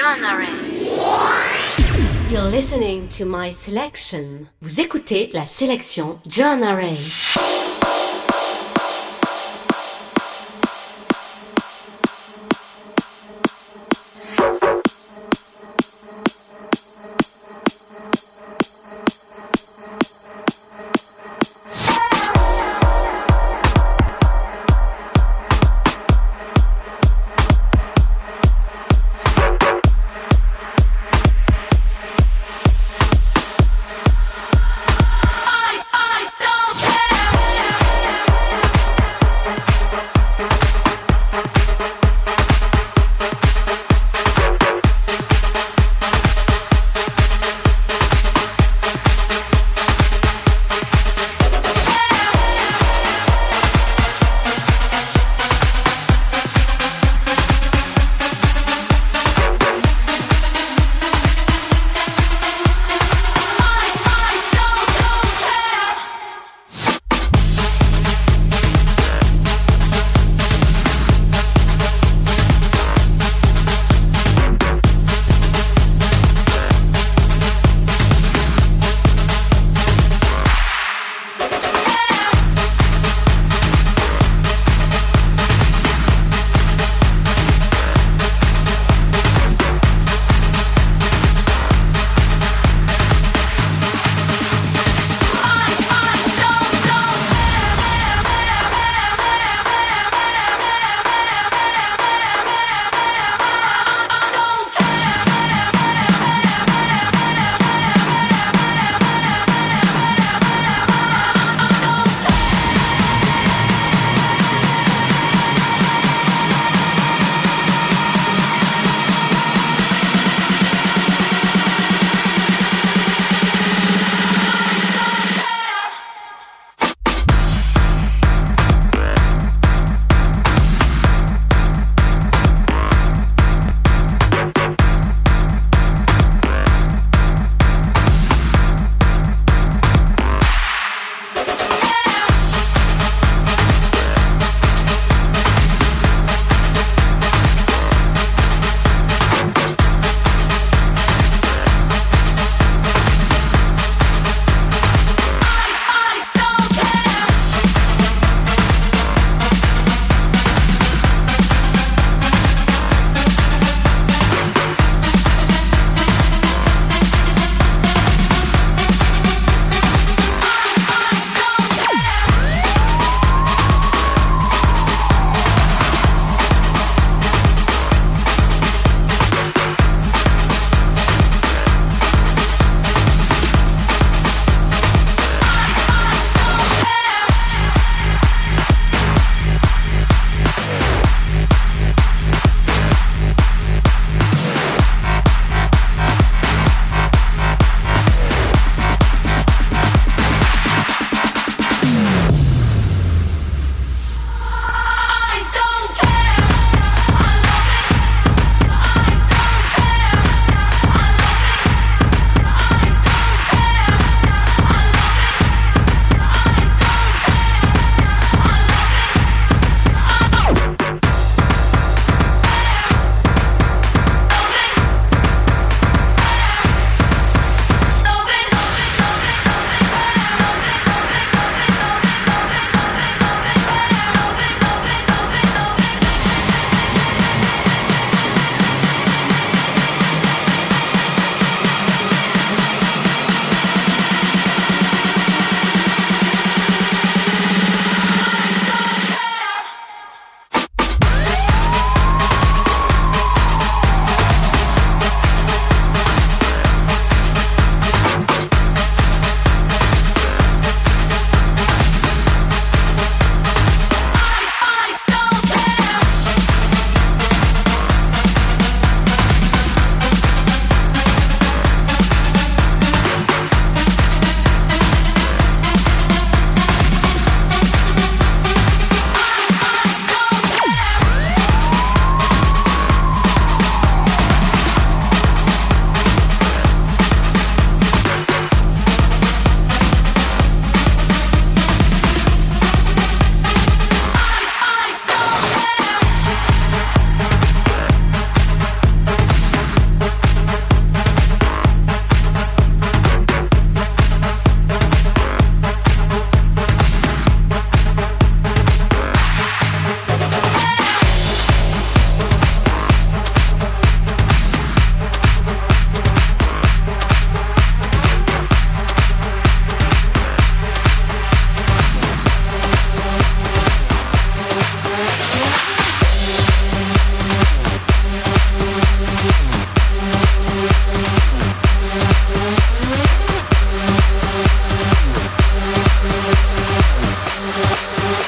Array. You're listening to my selection. Vous écoutez la sélection John Array.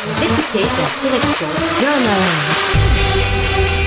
Vous écoutez la sélection Journal.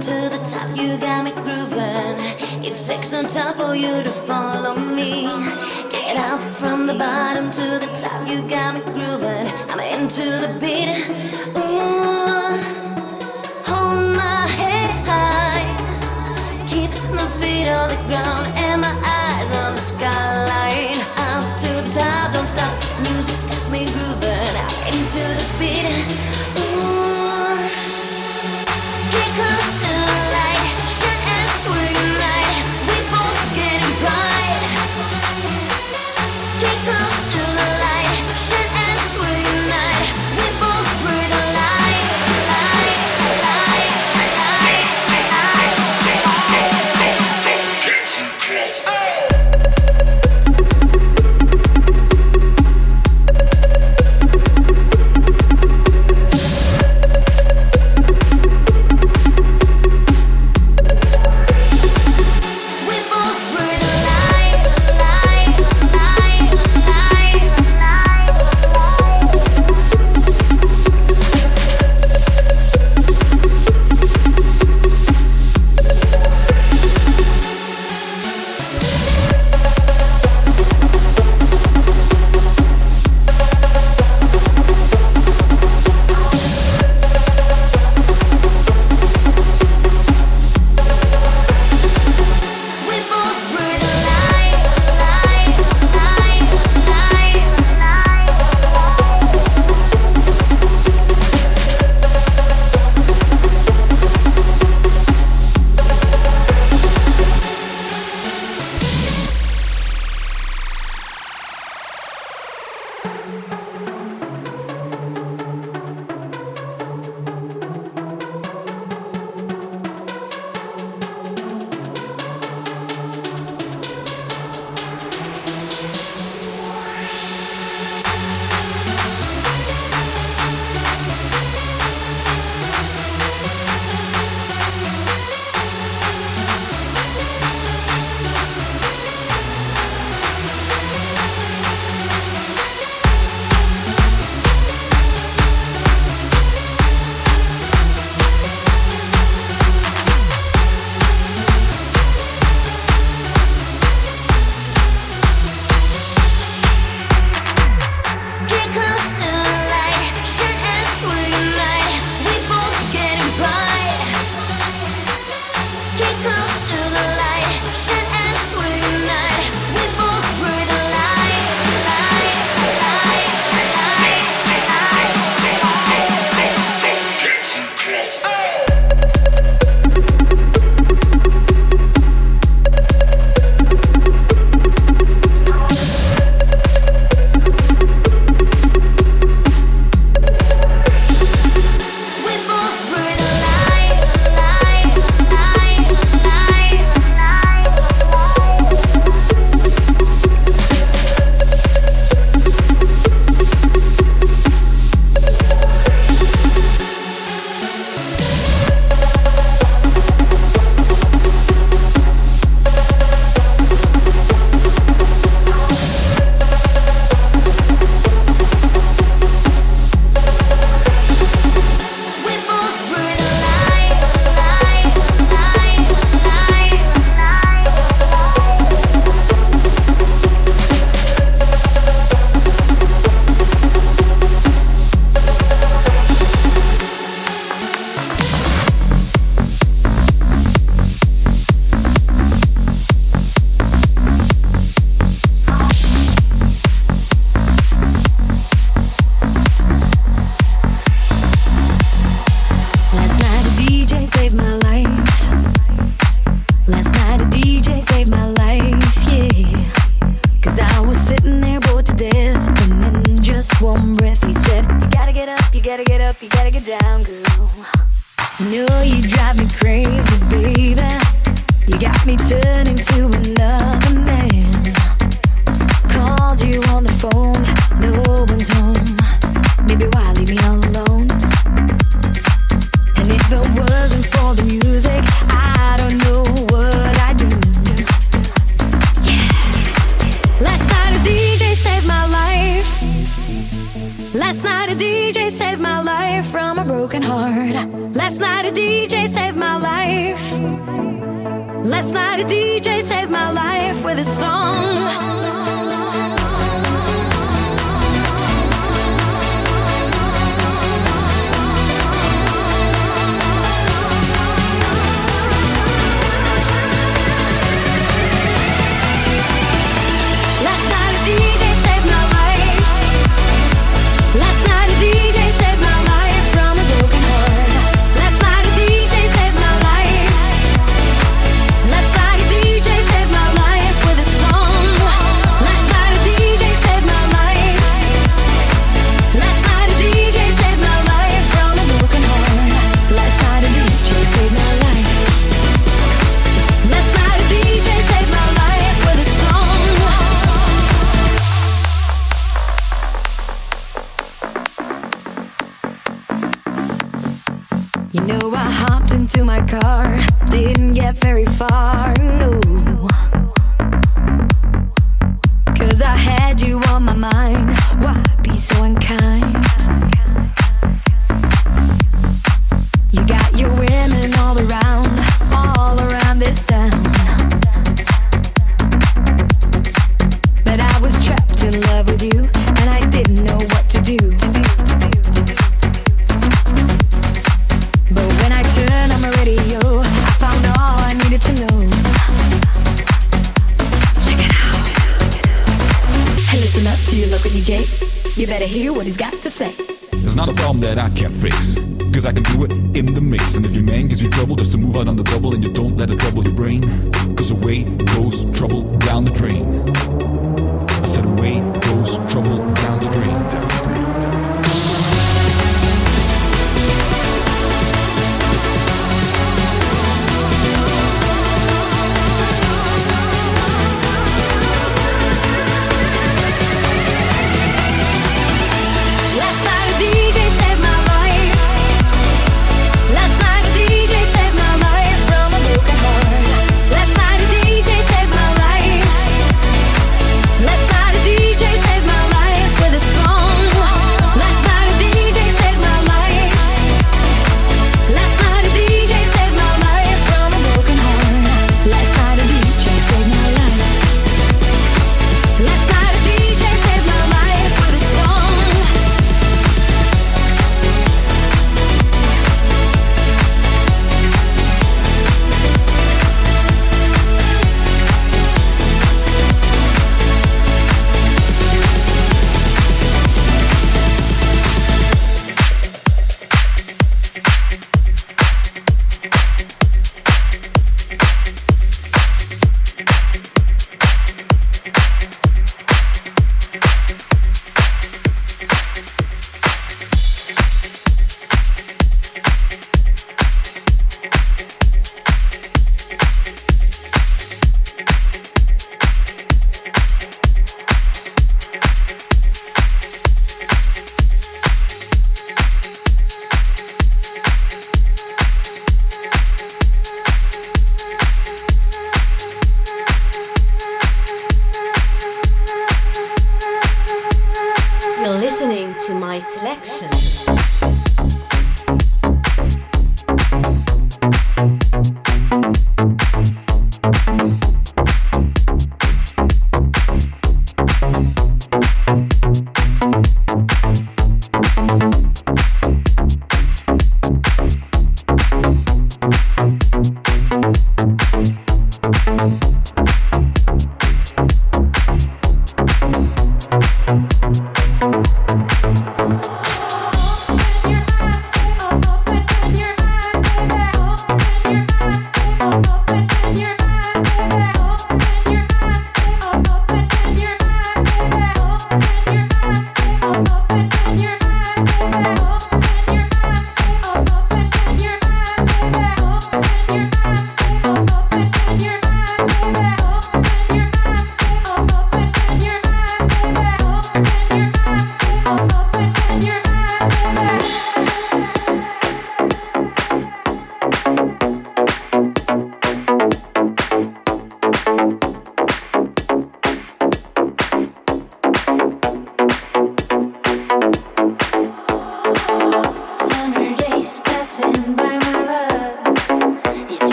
to the top, you got me grooving. It takes no time for you to follow me. Get up from the bottom to the top, you got me grooving. I'm into the beat. Ooh, hold my head high. Keep my feet on the ground and my eyes on the skyline. Up to the top, don't stop. Music's got me grooving. I'm into the beat. close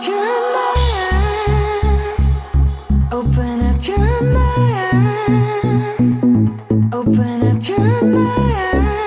That's what I'm running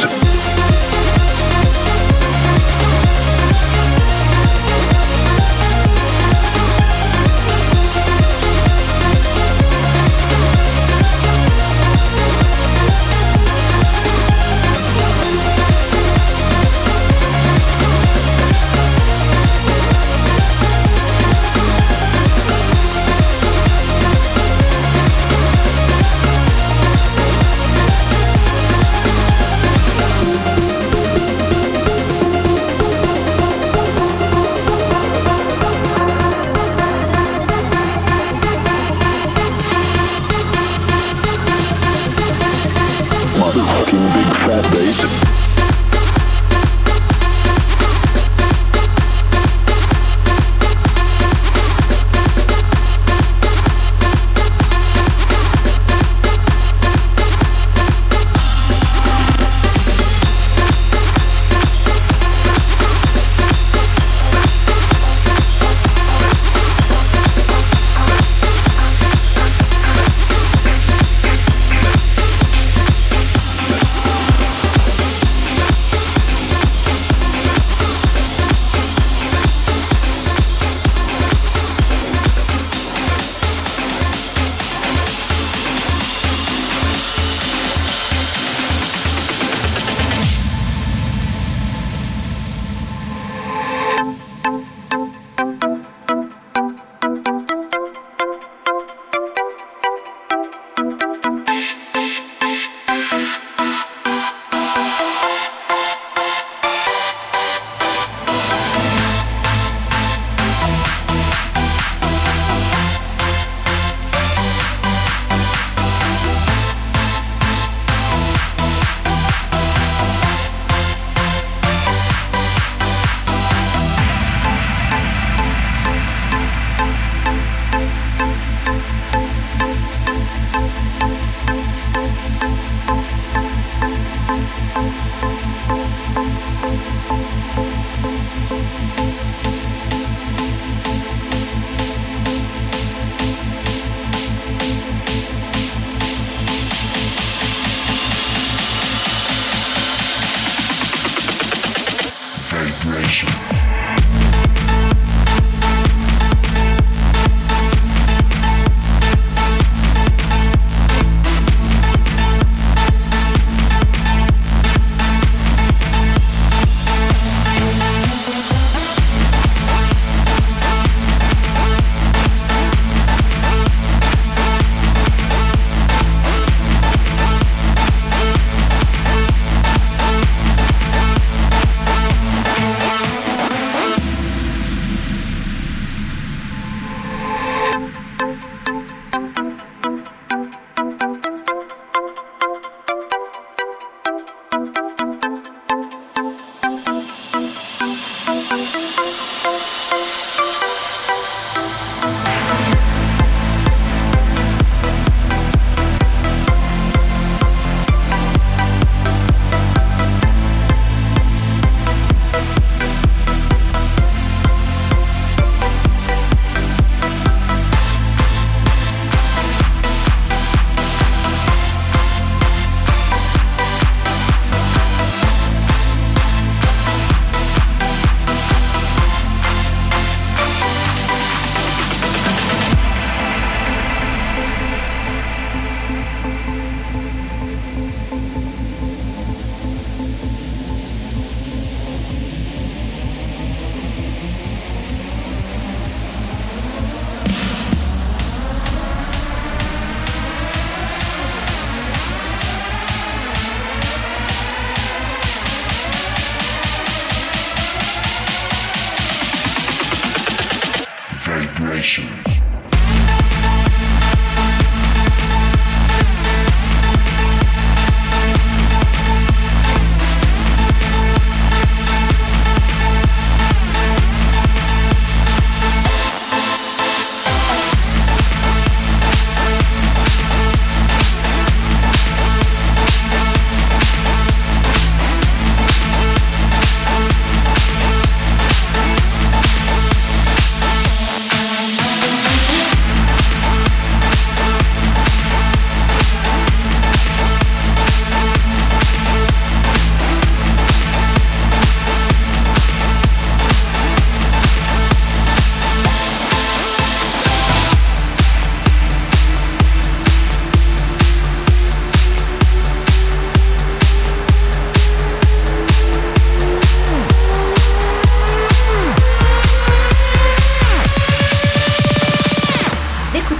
fat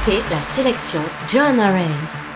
la sélection John Arrays.